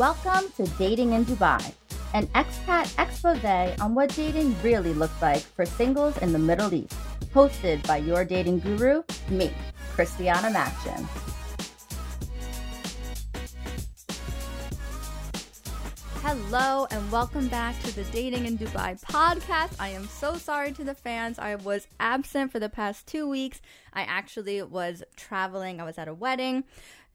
Welcome to Dating in Dubai, an expat expose on what dating really looks like for singles in the Middle East. Hosted by your dating guru, me, Christiana Maxion. Hello and welcome back to the Dating in Dubai podcast. I am so sorry to the fans. I was absent for the past two weeks. I actually was traveling, I was at a wedding.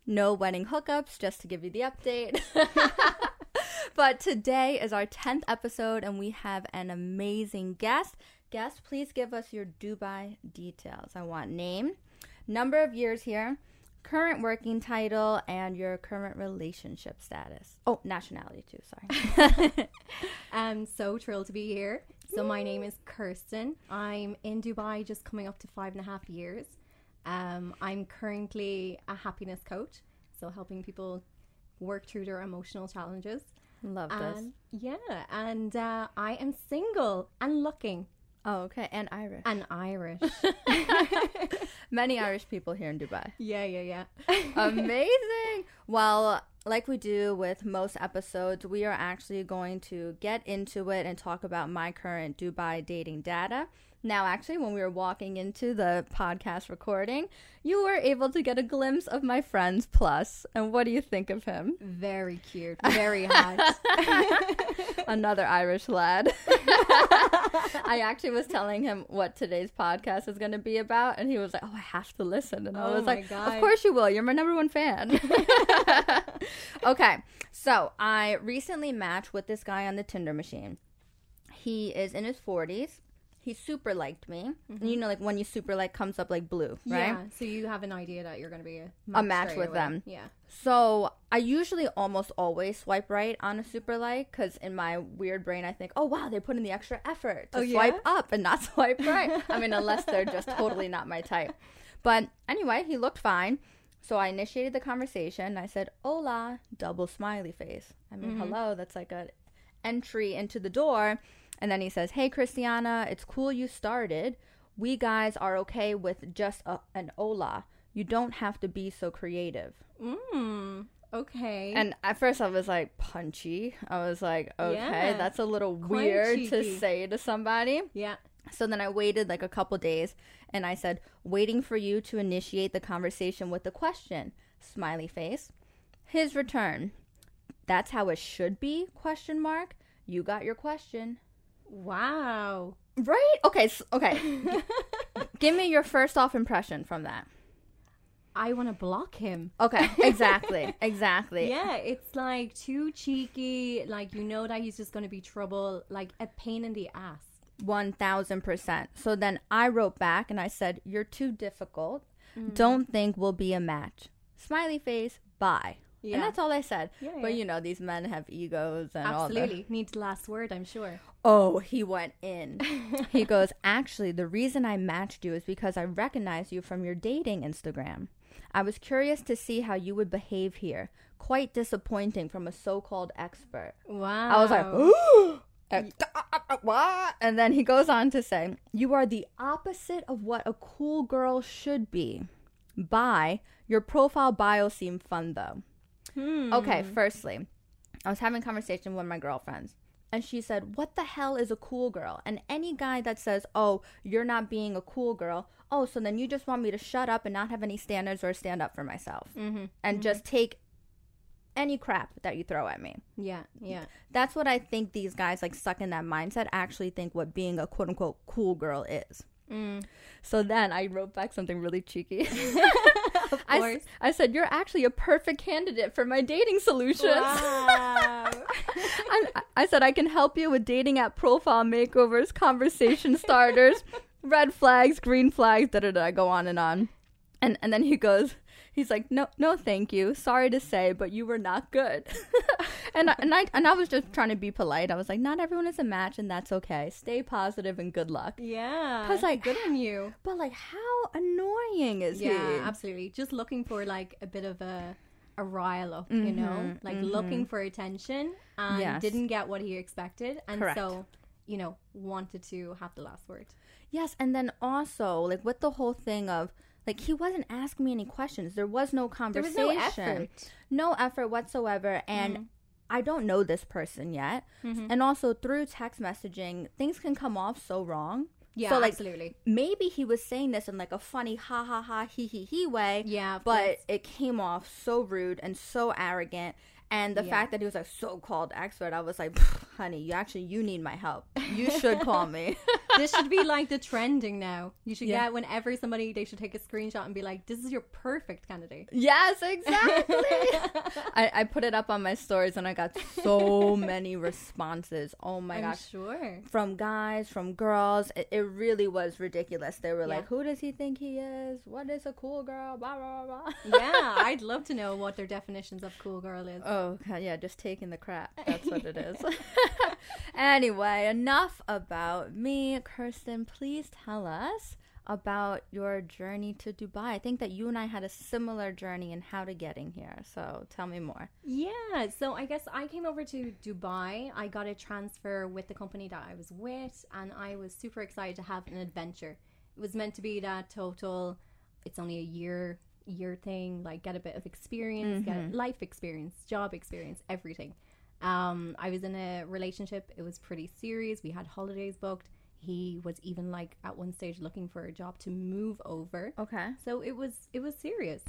No wedding hookups, just to give you the update. but today is our 10th episode and we have an amazing guest. Guest, please give us your Dubai details. I want name, number of years here, current working title, and your current relationship status. Oh, nationality too, sorry. I'm so thrilled to be here. So my name is Kirsten. I'm in Dubai just coming up to five and a half years. Um, I'm currently a happiness coach, so helping people work through their emotional challenges. Love this. Yeah, and uh, I am single and looking Oh, okay. And Irish. and Irish. Many Irish people here in Dubai. yeah, yeah, yeah. Amazing. Well, like we do with most episodes, we are actually going to get into it and talk about my current Dubai dating data. Now, actually, when we were walking into the podcast recording, you were able to get a glimpse of my friend's plus. And what do you think of him? Very cute. Very hot. Another Irish lad. I actually was telling him what today's podcast is going to be about, and he was like, "Oh, I have to listen." And I Oh was like, God. "Of course you will. You're my number one fan." okay, so I recently matched with this guy on the Tinder machine. He is in his 40s. He super liked me. And mm-hmm. you know, like when you super like comes up like blue, right? Yeah. So you have an idea that you're going to be a A match with away. them. Yeah. So I usually almost always swipe right on a super like because in my weird brain I think, oh wow, they put in the extra effort to Oh, yeah? swipe up and not swipe right. I mean, unless they're just totally not my type. But anyway, he looked fine. So I initiated the conversation. I said, "Hola," double smiley face. I mean, mm-hmm. hello. That's like a entry into the door. And then he says, "Hey, Christiana, it's cool you started. We guys are okay with just a, an hola. You don't have to be so creative." Mm, okay. And at first I was like punchy. I was like, okay, Yeah. that's a little Quite weird to say to somebody. yeah. So then I waited like a couple days and I said, waiting for you to initiate the conversation with a question. Smiley face. His return. That's how it should be? Question mark. You got your question. Wow. Right? Okay, s okay. Give me your first off impression from that. I want to block him. Okay, exactly. exactly. Yeah, it's like too cheeky. Like you know that he's just going to be trouble. Like a pain in the ass. 1000%. So then I wrote back and I said, You're too difficult. Mm. Don't think we'll be a match. Smiley face, bye. Yeah. And that's all I said. Yeah, But you know, these men have egos and all that. Absolutely needs last word. I'm sure. Oh, he went in. he goes, Actually, the reason I matched you is because I recognize you from your dating Instagram. I was curious to see how you would behave here. Quite disappointing from a so called expert. Wow. I was like, "Ooh." Uh, what? And then he goes on to say, You are the opposite of what a cool girl should be. Bye. Your profile bio seemed fun though. Hmm. Okay, firstly, I was having a conversation with my girlfriends. And she said, What the hell is a cool girl? And any guy that says, Oh, you're not being a cool girl, oh, so then you just want me to shut up and not have any standards or stand up for myself. Mm-hmm. And just take any crap that you throw at me. Yeah. Yeah. That's what I think these guys like stuck in that mindset actually think what being a quote unquote cool girl is. Mm. So then I wrote back something really cheeky. Of I, course. I said, You're actually a perfect candidate for my dating solutions. Wow. I, I said, I can help you with dating app profile makeovers, conversation starters, red flags, green flags, da da da, go on and on. And, and then he goes, He's like, no, no, thank you. Sorry to say, but you were not good. And I, and I and I was just trying to be polite. I was like, not everyone is a match, and that's okay. Stay positive and good luck. yeah. 'Cause, like, good on you. But like, how annoying is Yeah, he? absolutely. Just looking for like a bit of a a rile up, you know, Mhm, like mhm. looking for attention and Yes. didn't get what he expected, and Correct. so you know wanted to have the last word. Yes, and then also like with the whole thing of like he wasn't asking me any questions. There was no There conversation. was no effort. No effort whatsoever. And Mm. I don't know this person yet. Mm-hmm. And also through text messaging, things can come off so wrong. Yeah, so like absolutely. maybe he was saying this in like a funny ha ha ha he he he way. Yeah, But course. it came off so rude and so arrogant. And the Yeah. fact that he was like so-called expert, I was like, honey, you actually you need my help. You should call me. this should be like the trending now. You should Yeah. get whenever somebody they should take a screenshot and be like, "This is your perfect candidate." yes, exactly. I, I put it up on my stories and I got so many responses. Oh my I'm gosh. sure. From guys, from girls. It, it really was ridiculous. They were Yeah. like, Who does he think he is? What is a cool girl? Blah blah blah. yeah, I'd love to know what their definitions of cool girl is. Oh, yeah, just taking the crap. That's what it is. anyway, enough about me. Kirsten, please tell us about your journey to Dubai. I think that you and I had a similar journey in how to getting here. So tell me more. Yeah, so I guess I came over to Dubai. I got a transfer with the company that I was with, and I was super excited to have an adventure. It was meant to be that total. It's only a year year thing, like get a bit of experience, get mm-hmm. life experience, job experience, everything. Um, I was in a relationship. It was pretty serious. We had holidays booked. He was even like at one stage looking for a job to move over. Okay. So it was it was serious.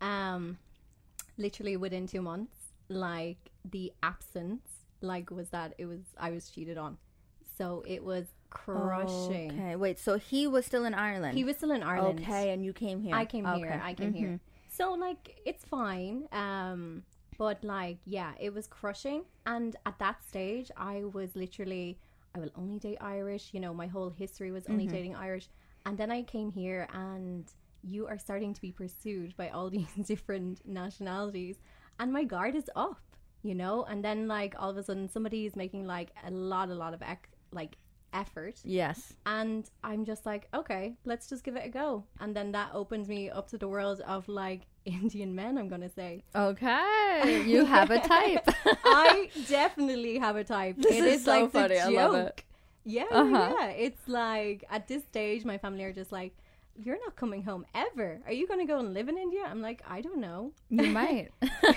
Um literally within 2 months like the absence like was that it was I was cheated on. So it was crushing. Okay, wait. So he was still in Ireland. He was still in Ireland. Okay, and you came here. I came okay. here. I came here. So like it's fine. Um but like yeah, it was crushing and at that stage I was literally I will only date Irish, you know, my whole history was only mm-hmm. dating Irish. And then I came here and you are starting to be pursued by all these different nationalities and my guard is up, you know? And then like all of a sudden somebody is making like a lot a lot of ex- like effort Yes. and I'm just like, okay, let's just give it a go. And then that opens me up to the world of like Indian men, I'm gonna say. Okay. You have a type. I definitely have a type. This it is is, so like funny. I joke. love it. Yeah, Uh-huh. yeah. It's like at this stage my family are just like, You're not coming home ever. Are you gonna go and live in India? I'm like, I don't know. you might.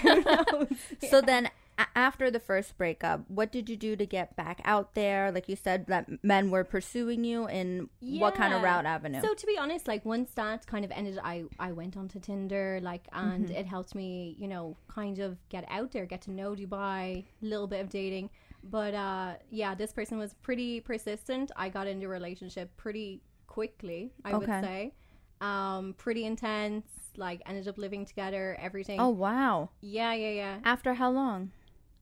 Who knows? So then, a- after the first breakup, what did you do to get back out there? Like you said, that men were pursuing you in what kind of route avenue? So to be honest, like once that kind of ended, I I went onto Tinder, like, and Mm-hmm. it helped me, you know, kind of get out there, get to know Dubai, a little bit of dating. But uh, yeah, this person was pretty persistent. I got into a relationship pretty quickly, I Okay. would say. Um, pretty intense. Like ended up living together, everything. oh wow! yeah, yeah, yeah. After how long?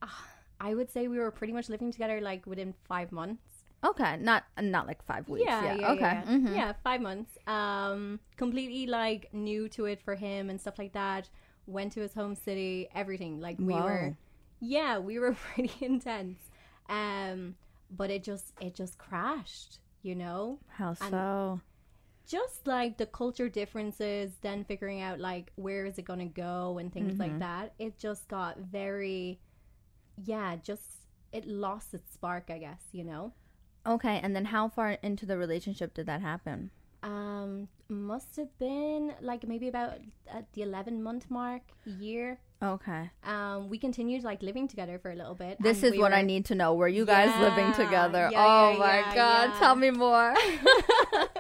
I would say we were pretty much living together like within five months. Okay, not not like five weeks. Yeah, Yeah. yeah, okay. yeah. mhm. Yeah, five months. Um, completely like new to it for him and stuff like that. Went to his home city, everything. Like we Whoa. were, yeah, we were pretty intense. Um, but it just it just crashed, you know. How And- so? Just like the culture differences, then figuring out like where is it gonna go and things Mm-hmm. like that. It just got very, yeah, just it lost its spark, I guess, you know. Okay, and then how far into the relationship did that happen? Um, must have been like maybe about at the eleven month mark, year. Okay, Um, we continued like living together for a little bit. this is we what I need to know. Were you guys living together? yeah, oh yeah, my yeah, god, yeah. tell me more.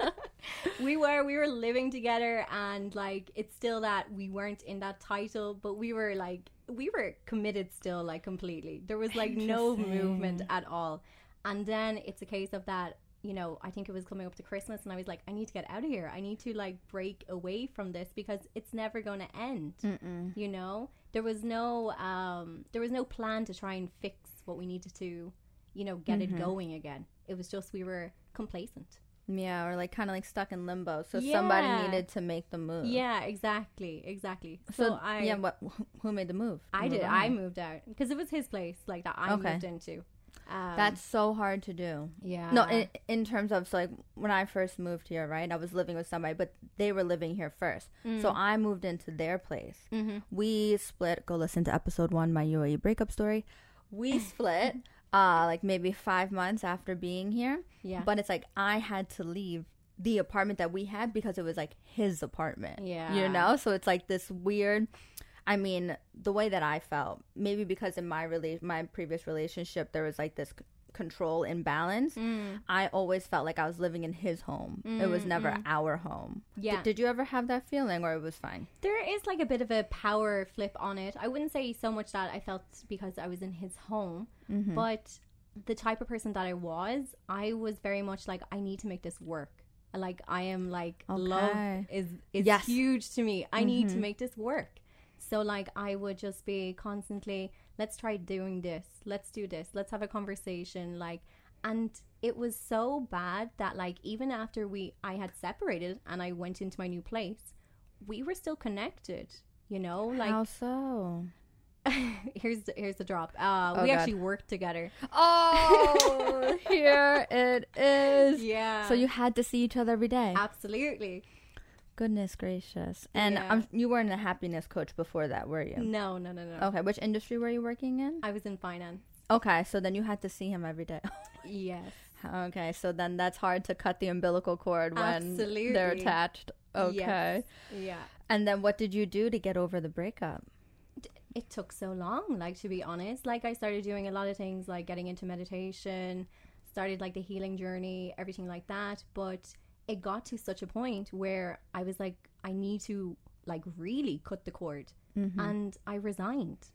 we were we were living together, and like it's still that we weren't in that title, but we were like we were committed still, like completely. There was like no movement at all. And then it's a case of that you know, I think it was coming up to Christmas and I was like, I need to get out of here. I need to like break away from this because it's never going to end. Mm-mm. You know, there was no um there was no plan to try and fix what we needed to, you know, get it going again. It was just we were complacent. Yeah, or like kind of like stuck in limbo. So somebody needed to make the move. Yeah, exactly, exactly. So, So, I yeah, what? Who made the move? I Move did. on. I moved out because it was his place like that I Okay. moved into. Um, That's so hard to do. yeah. No, in, in terms of so like when I first moved here, right? I was living with somebody, but they were living here first. So I moved into their place. Mhm. We split. Go listen to episode one, my UAE breakup story. We split, uh, like maybe five months after being here. Yeah. But it's like I had to leave the apartment that we had because it was like his apartment. Yeah. You know, so it's like this weird. I mean, the way that I felt, maybe because in my rela- my previous relationship there was like this control imbalance. Mm. I always felt like I was living in his home. it was never our home. D- Yeah. did you ever have that feeling, or it was fine? There is like a bit of a power flip on it. I wouldn't say so much that I felt because I was in his home, Mm-hmm. but the type of person that I was, I was very much like I need to make this work. Like I am like love is is Yes. huge to me. I need to make this work. So like I would just be constantly let's try doing this. Let's do this. Let's have a conversation like and it was so bad that like even after we I had separated and I went into my new place, we were still connected. You know, like How so? here's the, here's the drop. Uh, Oh, we God. actually worked together. Oh, here it is. Yeah. So you had to see each other every day. absolutely Goodness gracious! And Yeah. um, you weren't a happiness coach before that, were you? no no no no. Okay, which industry were you working in? I was in finance. Okay, so then you had to see him every day. Yes. okay, so then that's hard to cut the umbilical cord when they're attached. Okay. Yes. Yeah. And then what did you do to get over the breakup? It took so long, like to be honest. Like I started doing a lot of things like getting into meditation, started like the healing journey, everything like that, but it got to such a point where I was like I need to like really cut the cord. Mm-hmm. And I resigned.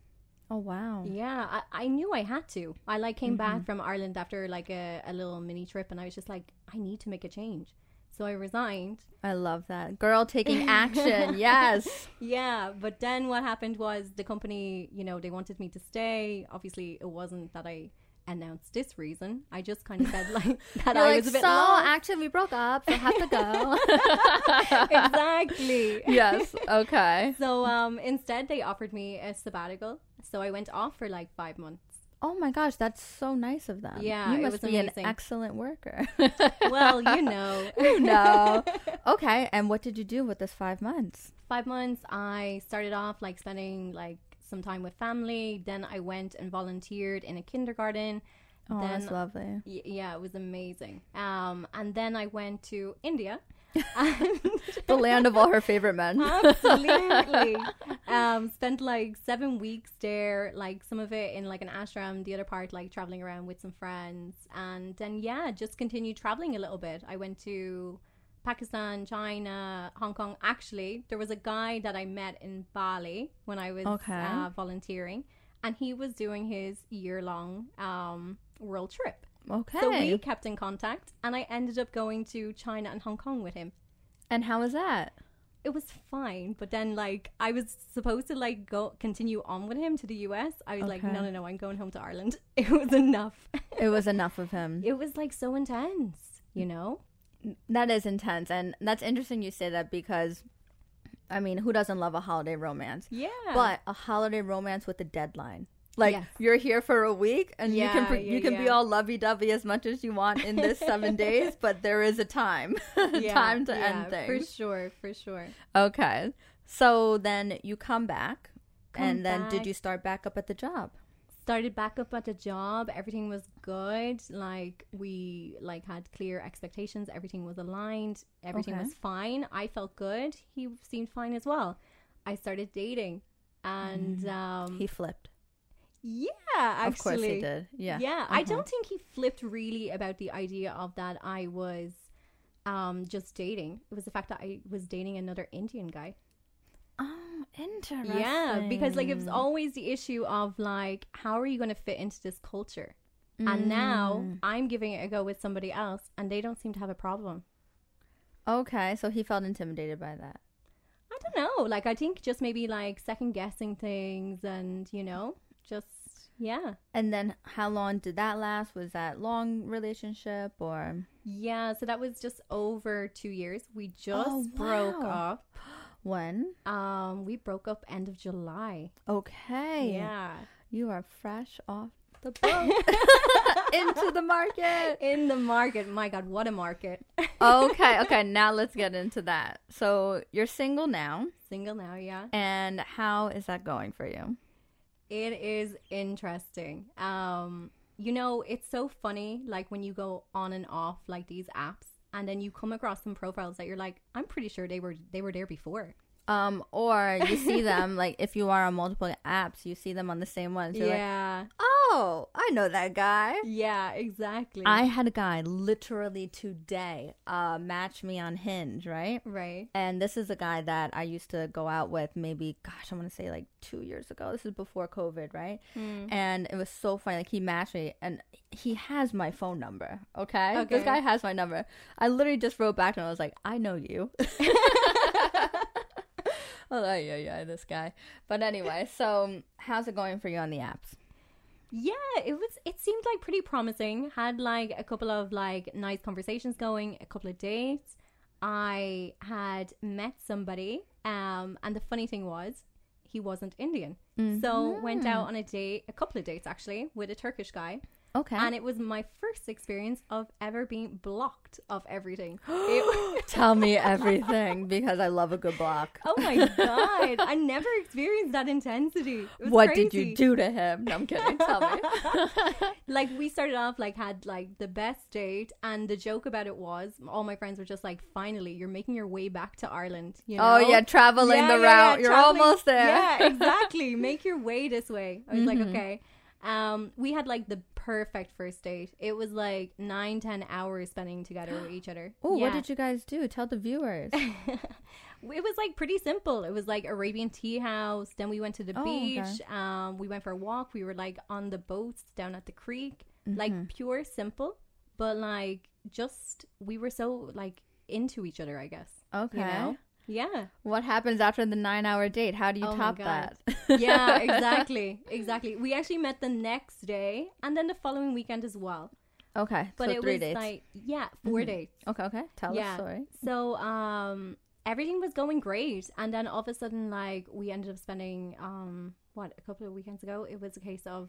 Oh wow. Yeah, I, I knew I had to. I like came back mm-hmm. from Ireland after like a, a little mini trip and I was just like, I need to make a change. So I resigned. I love that. Girl taking action. yes. Yeah, but then what happened was the company, you know, they wanted me to stay. Obviously, it wasn't that I announced this reason. I just kind of said like that You're I like, was a bit so lost. actually we broke up, so I have to go. exactly. yes. Okay. So um instead they offered me a sabbatical. So I went off for like 5 months. Oh my gosh, that's so nice of them. Yeah, you must was be amazing. an excellent worker. Well, you know. you know. Okay, and what did you do with this five months? five months i started off like spending like some time with family. Then i went and volunteered in a kindergarten. Oh, then that's lovely. y- yeah it was amazing. Um and then i went to india. And The land of all her favorite men. absolutely. Um spent like seven weeks there like some of it in like an ashram the other part like traveling around with some friends. And then yeah just continued traveling a little bit. I went to pakistan china hong kong actually there was a guy that i met in bali when i was Okay. uh, volunteering and he was doing his year-long um world trip Okay. so we kept in contact and i ended up going to china and hong kong with him and how was that? it was fine but then like i was supposed to like go continue on with him to the us i was like no no no i'm going home to ireland it was enough It was enough of him. it was like so intense you know That is intense, and that's interesting you say that because, I mean, who doesn't love a holiday romance? yeah But a holiday romance with a deadline. Like Yes. you're here for a week, and you can pre- yeah, you can be all lovey dovey as much as you want in this seven days, but there is a time, Yeah, time to yeah, end for sure for sure Okay, so then you come back, Come and then did you start back up at the job? Started back up at the job everything was good. Like we like had clear expectations. Everything was aligned. Everything Okay. was fine. I felt good. He seemed fine as well. I started dating and um He flipped. yeah actually of course he did. Yeah. yeah. I Uh-huh. don't think he flipped really about the idea of that i was um just dating. It was the fact that i was dating another indian guy interesting. yeah because like it was always the issue of like how are you going to fit into this culture and now Mm. i'm giving it a go with somebody else and they don't seem to have a problem Okay, so he felt intimidated by that. i don't know like i think just maybe like second guessing things and you know just yeah And then how long did that last? Was that long relationship or yeah so that was just over two years we just Oh, broke wow. up when? um we broke up end of july Okay. yeah You are fresh off the boat into the market. in the market my god what a market Okay, okay, now let's get into that. So you're single now, single now yeah and how is that going for you? It is interesting. Um, you know, it's so funny, like when you go on and off like these apps, and then you come across some profiles that you're like, I'm pretty sure they were they were there before. Um, or you see them like if you are on multiple apps, you see them on the same one. So you're like, yeah. Oh, I know that guy. yeah, exactly. I had a guy literally today uh, match me on Hinge, right? right. And this is a guy that I used to go out with maybe, gosh, I want to say like two years ago. This is before COVID, right? Mm. And it was so funny. Like he matched me and he has my phone number. Okay. Okay. This guy has my number. I literally just wrote back and. I was like, I know you. oh, yeah, yeah, this guy. But anyway, so how's it going for you on the apps? Yeah, it was. It seemed like pretty promising. Had like a couple of like nice conversations going, a couple of dates. I had met somebody, um, and the funny thing was, he wasn't Indian. So went out on a date, a couple of dates actually, with a Turkish guy, Okay. and it was my first experience of ever being blocked of everything. It- Tell me everything because I love a good block. oh my god, I never experienced that intensity. What did you do to him? No, I'm kidding. Tell me. like we started off like had like the best date and the joke about it was all my friends were just like finally you're making your way back to ireland you know Oh yeah, traveling Yeah, the yeah, yeah, route. You're traveling- almost there. yeah exactly make your way this way i was like Mhm. okay um we had like the perfect first date it was like nine ten hours spending together with each other Oh, yeah. what did you guys do? Tell the viewers. it was like pretty simple. It was like Arabian tea house. Then we went to the Oh, okay. beach. Um, we went for a walk. We were like on the boats down at the creek. Like Mhm. pure simple, but like just we were so like into each other. I guess. Okay. You know? Yeah. What happens after the nine hour date? How do you Oh top that? Yeah. Exactly. exactly. We actually met the next day and then the following weekend as well. okay. But so it three was dates. like yeah, 4 Mhm. dates. okay, okay. Tell Yeah. us story. So um everything was going great and then all of a sudden like we ended up spending um what a couple of weekends ago it was a case of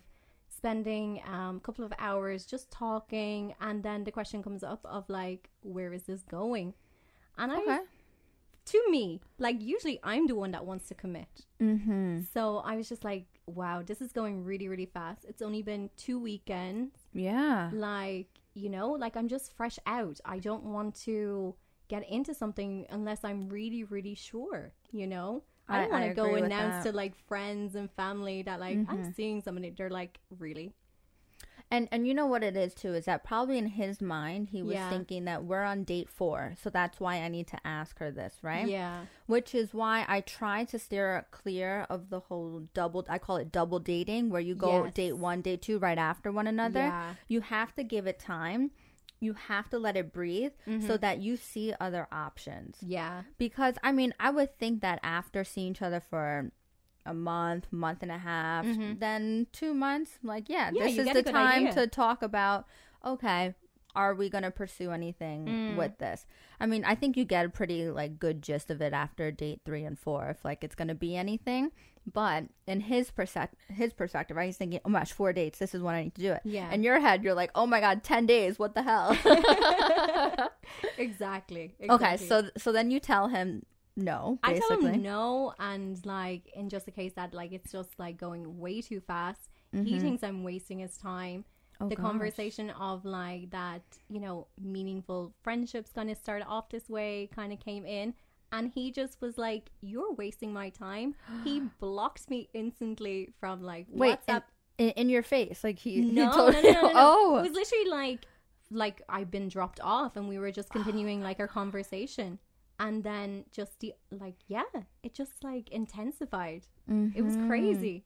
spending um a couple of hours just talking and then the question comes up of like where is this going and I Okay. To me like usually I'm the one that wants to commit Mm-hmm. so I was just like wow this is going really really fast it's only been two weekends Yeah. like you know like i'm just fresh out i don't want to get into something unless i'm really really sure you know i I- don't want to go announce that. to like friends and family that like i'm Mhm. seeing somebody they're like really And and you know what it is too is that probably in his mind he was Yeah. thinking that we're on date four, so that's why I need to ask her this, right? yeah Which is why I try to steer clear of the whole double. I call it double dating, where you go Yes. date one, date two, right after one another. yeah You have to give it time. You have to let it breathe so Mhm. that you see other options. yeah Because I mean, I would think that after seeing each other for a month, month and a half, Mhm. then two months, like yeah, Yeah, this is the time idea. to talk about. Okay, are we gonna pursue anything Mm. with this? I mean, I think you get a pretty like good gist of it after date three and four, if like it's gonna be anything. But in his perspective, his perspective, right? He's thinking, "Oh my gosh, four dates. This is when I need to do it." yeah In your head, you're like, "Oh my god, ten days. What the hell?" exactly, okay, so so then you tell him no. I tell him no, and like in just the case that like it's just like going way too fast. He Mhm. thinks I'm wasting his time. Oh, the gosh. conversation of like that, you know, meaningful friendships gonna start off this way kind of came in. And he just was like, You're wasting my time. He blocked me instantly from like Wait, WhatsApp. in, in your face, like he, he no, no, told no, no, no, no. It Oh, was literally like like I've been dropped off and we were just continuing like our conversation. And then just the like yeah, it just like intensified. It was Mhm. crazy.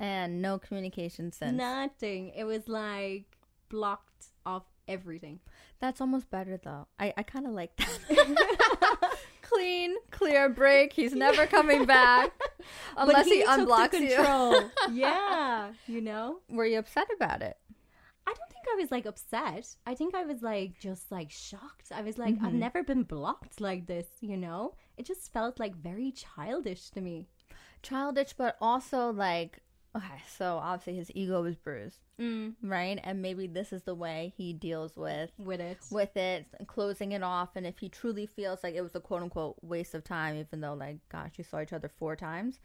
and no communication since. Nothing. It was like blocked off everything. That's almost better though. I I kind of like that. Clean, clear break. He's never coming back unless he, the unblocks you. yeah, you know. Were you upset about it? I think I was like upset. I think I was like just like shocked. I was like, I've Mhm. never been blocked like this. You know, it just felt like very childish to me. Childish, but also like okay. So obviously his ego was bruised, Mm, right? And maybe this is the way he deals with with it. with it, closing it off. And if he truly feels like it was a quote unquote waste of time, even though like gosh, you saw each other four times,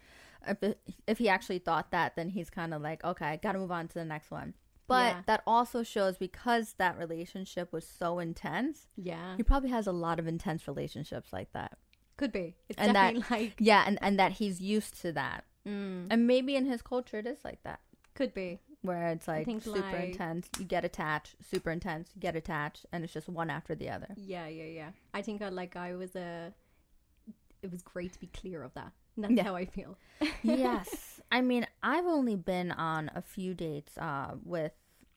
if it, if he actually thought that, then he's kind of like okay, got to move on to the next one. But Yeah. that also shows because that relationship was so intense, yeah. he probably has a lot of intense relationships like that. Could be. It's And that- definitely like Yeah, and, and that he's used to that. mm, And maybe in his culture it is like that. could be. Where it's like think, super like- intense, you get attached, super intense, you get attached, and it's just one after the other. Yeah, yeah, yeah. I think I like I was a. It was great to be clear of that. That's Yeah. how I feel. yes. I mean, I've only been on a few dates uh, with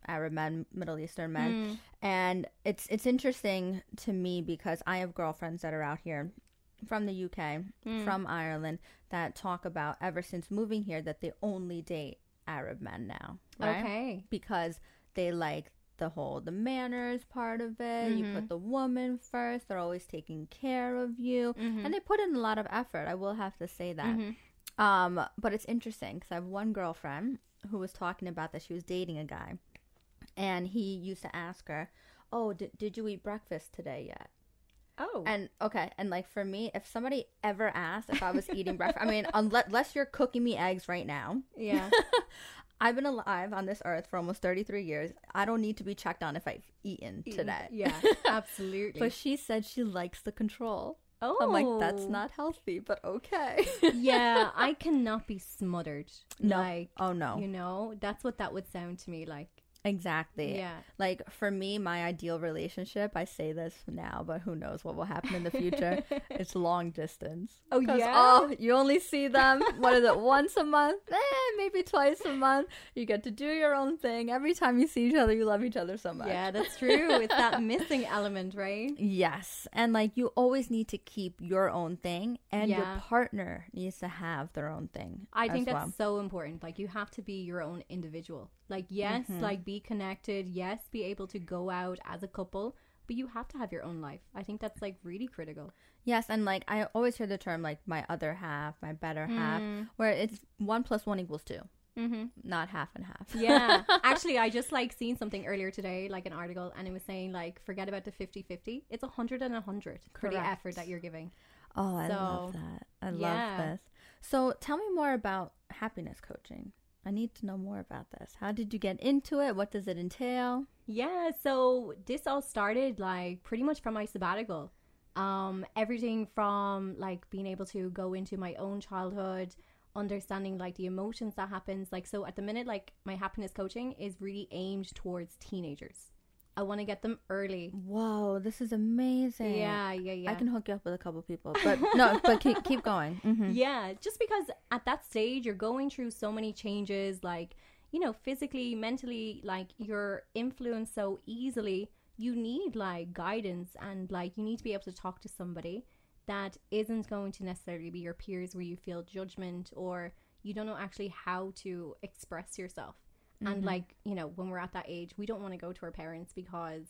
Arab men, Middle Eastern men, Mm. and it's it's interesting to me because I have girlfriends that are out here from the UK, Mm. from Ireland that talk about ever since moving here that they only date Arab men now, right? Okay. Because they like the whole the manners part of it. You Mhm. put the woman first. They're always taking care of you, Mhm. and they put in a lot of effort. I will have to say that. Mhm. Um, but it's interesting because I have one girlfriend who was talking about that she was dating a guy, and he used to ask her, "Oh, did did you eat breakfast today yet?" Oh. And okay, and like for me, if somebody ever asked if I was eating breakfast, I mean, unless, unless you're cooking me eggs right now, yeah. I've been alive on this earth for almost 33 years. I don't need to be checked on if I've eaten today. Yeah. Absolutely. But she said she likes the control. oh. I'm like, that's oh. not healthy, but okay. yeah, I cannot be smothered. No. Like, oh no. you know, that's what that would sound to me like. Exactly. Yeah. Like for me, my ideal relationship, I say this now, but who knows what will happen in the future. it's long distance. Oh yeah? Oh, you only see them, what is it, once a month? Eh, maybe twice a month. You get to do your own thing. Every time you see each other, you love each other so much. Yeah, that's true. It's that missing element, right? Yes. And like you always need to keep your own thing and your partner needs to have their own thing. I think that's well. so important. Like you have to be your own individual. Like yes, Mhm. like be connected. Yes, be able to go out as a couple, but you have to have your own life. I think that's like really critical. Yes, and like I always hear the term like my other half, my better half, Mm. where it's one plus one equals two, Mm-hmm. not half and half. Yeah. Actually, I just like seen something earlier today, like an article, and it was saying like forget about the 50-50. It's a hundred and a hundred for the effort that you're giving. Oh, I love that. I yeah. love this. So tell me more about happiness coaching. I need to know more about this. How did you get into it? What does it entail? Yeah, so this all started like pretty much from my sabbatical. Um, everything from like being able to go into my own childhood, understanding like the emotions that happens. Like so at the minute, like my happiness coaching is really aimed towards teenagers. I want to get them early. Whoa, this is amazing. Yeah, yeah, yeah. I can hook you up with a couple people, but no, but keep, keep going. Mhm. Yeah, just because at that stage you're going through so many changes, like, you know, physically, mentally, like you're influenced so easily. You need like guidance and like you need to be able to talk to somebody that isn't going to necessarily be your peers where you feel judgment or you don't know actually how to express yourself. And mm-hmm. like, you know, when we're at that age, we don't want to go to our parents because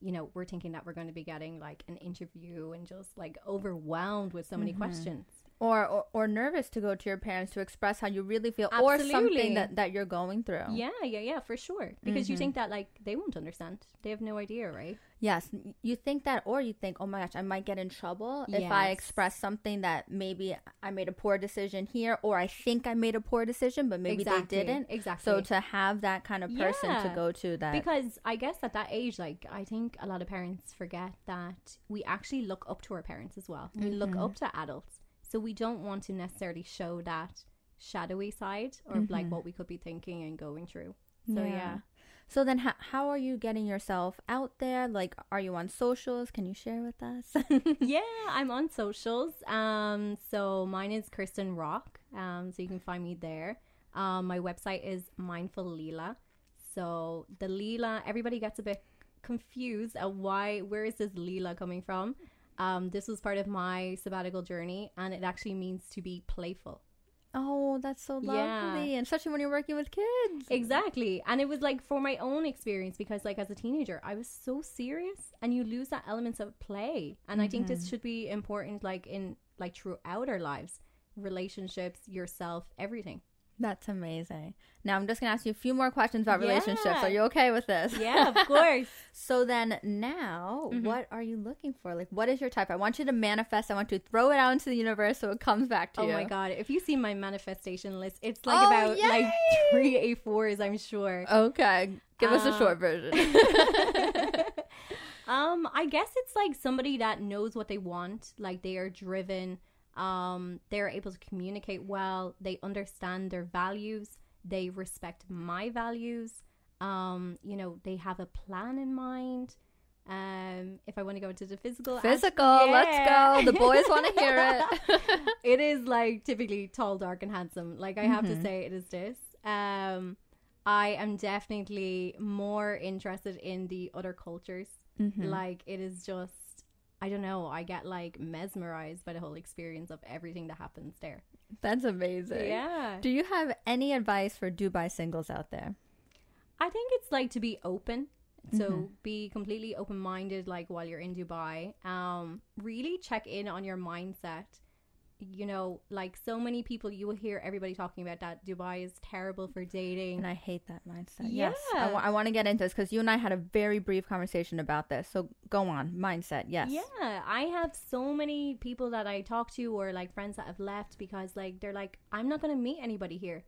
you know, we're thinking that we're going to be getting like an interview and just like overwhelmed with so many mm-hmm. questions. Or, or or nervous to go to your parents to express how you really feel, or something that that you're going through. Yeah, yeah, yeah, for sure. Because you Mhm. think that like they won't understand. They have no idea, right? Yes, you think that, or you think, oh my gosh, I might get in trouble if I express something that maybe I made a poor decision here, or I think I made a poor decision, but maybe exactly. they didn't. Exactly. So to have that kind of person to go to that, because I guess at that age, like I think a lot of parents forget that we actually look up to our parents as well. We look Mhm. up to adults, so we don't want to necessarily show that shadowy side or like Mhm. what we could be thinking and going through. So yeah. So then, how, how are you getting yourself out there? Like, are you on socials? Can you share with us? yeah, I'm on socials. Um, so mine is Kirsten Rock. Um, so you can find me there. Um, my website is Mindful Leela. So the Leela, everybody gets a bit confused at why, where is this Leela coming from? Um, this was part of my sabbatical journey, and it actually means to be playful. oh, that's so lovely, Yeah. and especially when you're working with kids. Exactly. And it was like for my own experience because like as a teenager, I was so serious and you lose that element of play. And I think this should be important like in like throughout our lives, relationships, yourself, everything. That's amazing. Now I'm just gonna ask you a few more questions about relationships. Are you okay with this? Yeah, of course. So then now, Mhm. what are you looking for? Like, what is your type? I want you to manifest. I want you to throw it out into the universe so it comes back to oh you. Oh my god. If you see my manifestation list, it's like Oh, about like three A4s, I'm sure. Okay, give us a Uh, short version. Um, I guess it's like somebody that knows what they want, like they are driven, um, they're able to communicate well, they understand their values, they respect my values, um, you know, they have a plan in mind. Um, if I want to go into the physical, Physical, aspect- let's go. The boys want to hear it. it is like typically tall, dark, and handsome. Like I have Mhm. to say, it is this. Um, I am definitely more interested in the other cultures. Mhm. Like it is just, I don't know. I get like mesmerized by the whole experience of everything that happens there. That's amazing. Yeah, Do you have any advice for Dubai singles out there? I think it's like to be open. So Mhm. be completely open minded, like while you're in Dubai. Um, really check in on your mindset. You know, like so many people, you will hear everybody talking about that Dubai is terrible for dating. And I hate that mindset. Yes. I want to get into this because you and I had a very brief conversation about this. So go on. Mindset. Yes. Yeah, I have so many people that I talk to or like friends that have left because like they're like, I'm not gonna meet anybody here.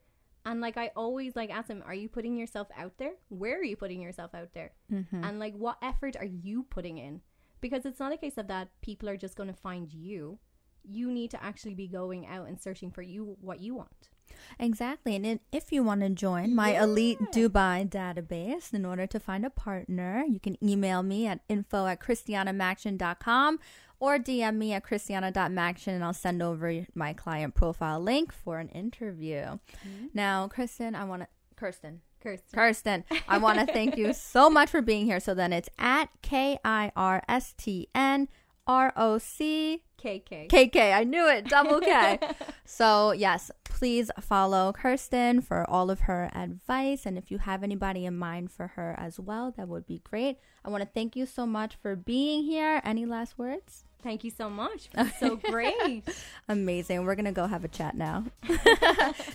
And like I always like ask them, Are you putting yourself out there? Where are you putting yourself out there? Mhm. And like what effort are you putting in? Because it's not a case of that people are just gonna find you. You need to actually be going out and searching for you what you want. Exactly. And if you want to join my elite Dubai database in order to find a partner, you can email me at info at christianamaxion.com or DM me at christiana.maxion and I'll send over my client profile link for an interview. Mm-hmm. Now, Kristen, I want to, Kirsten, Kirsten. Kirsten, I want to thank you so much for being here. So then it's at K I R S T N R O C KK. K K. I knew it, double K. so, yes, please follow Kirsten for all of her advice. And if you have anybody in mind for her as well, that would be great. I want to thank you so much for being here. Any last words? Thank you so much. So great. Amazing. We're going to go have a chat now.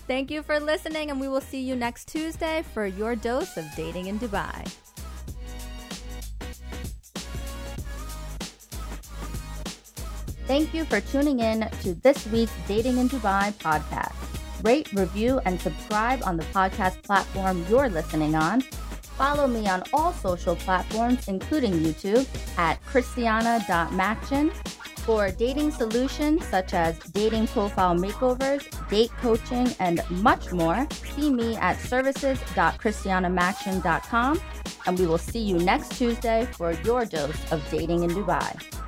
thank you for listening, and we will see you next Tuesday for your dose of dating in Dubai. Thank you for tuning in to this week's Dating in Dubai podcast. Rate, review, and subscribe on the podcast platform you're listening on. Follow me on all social platforms, including YouTube, at christiana.maxion. For dating solutions such as dating profile makeovers, date coaching, and much more, see me at services.christianamaxion.com. And we will see you next Tuesday for your dose of dating in Dubai.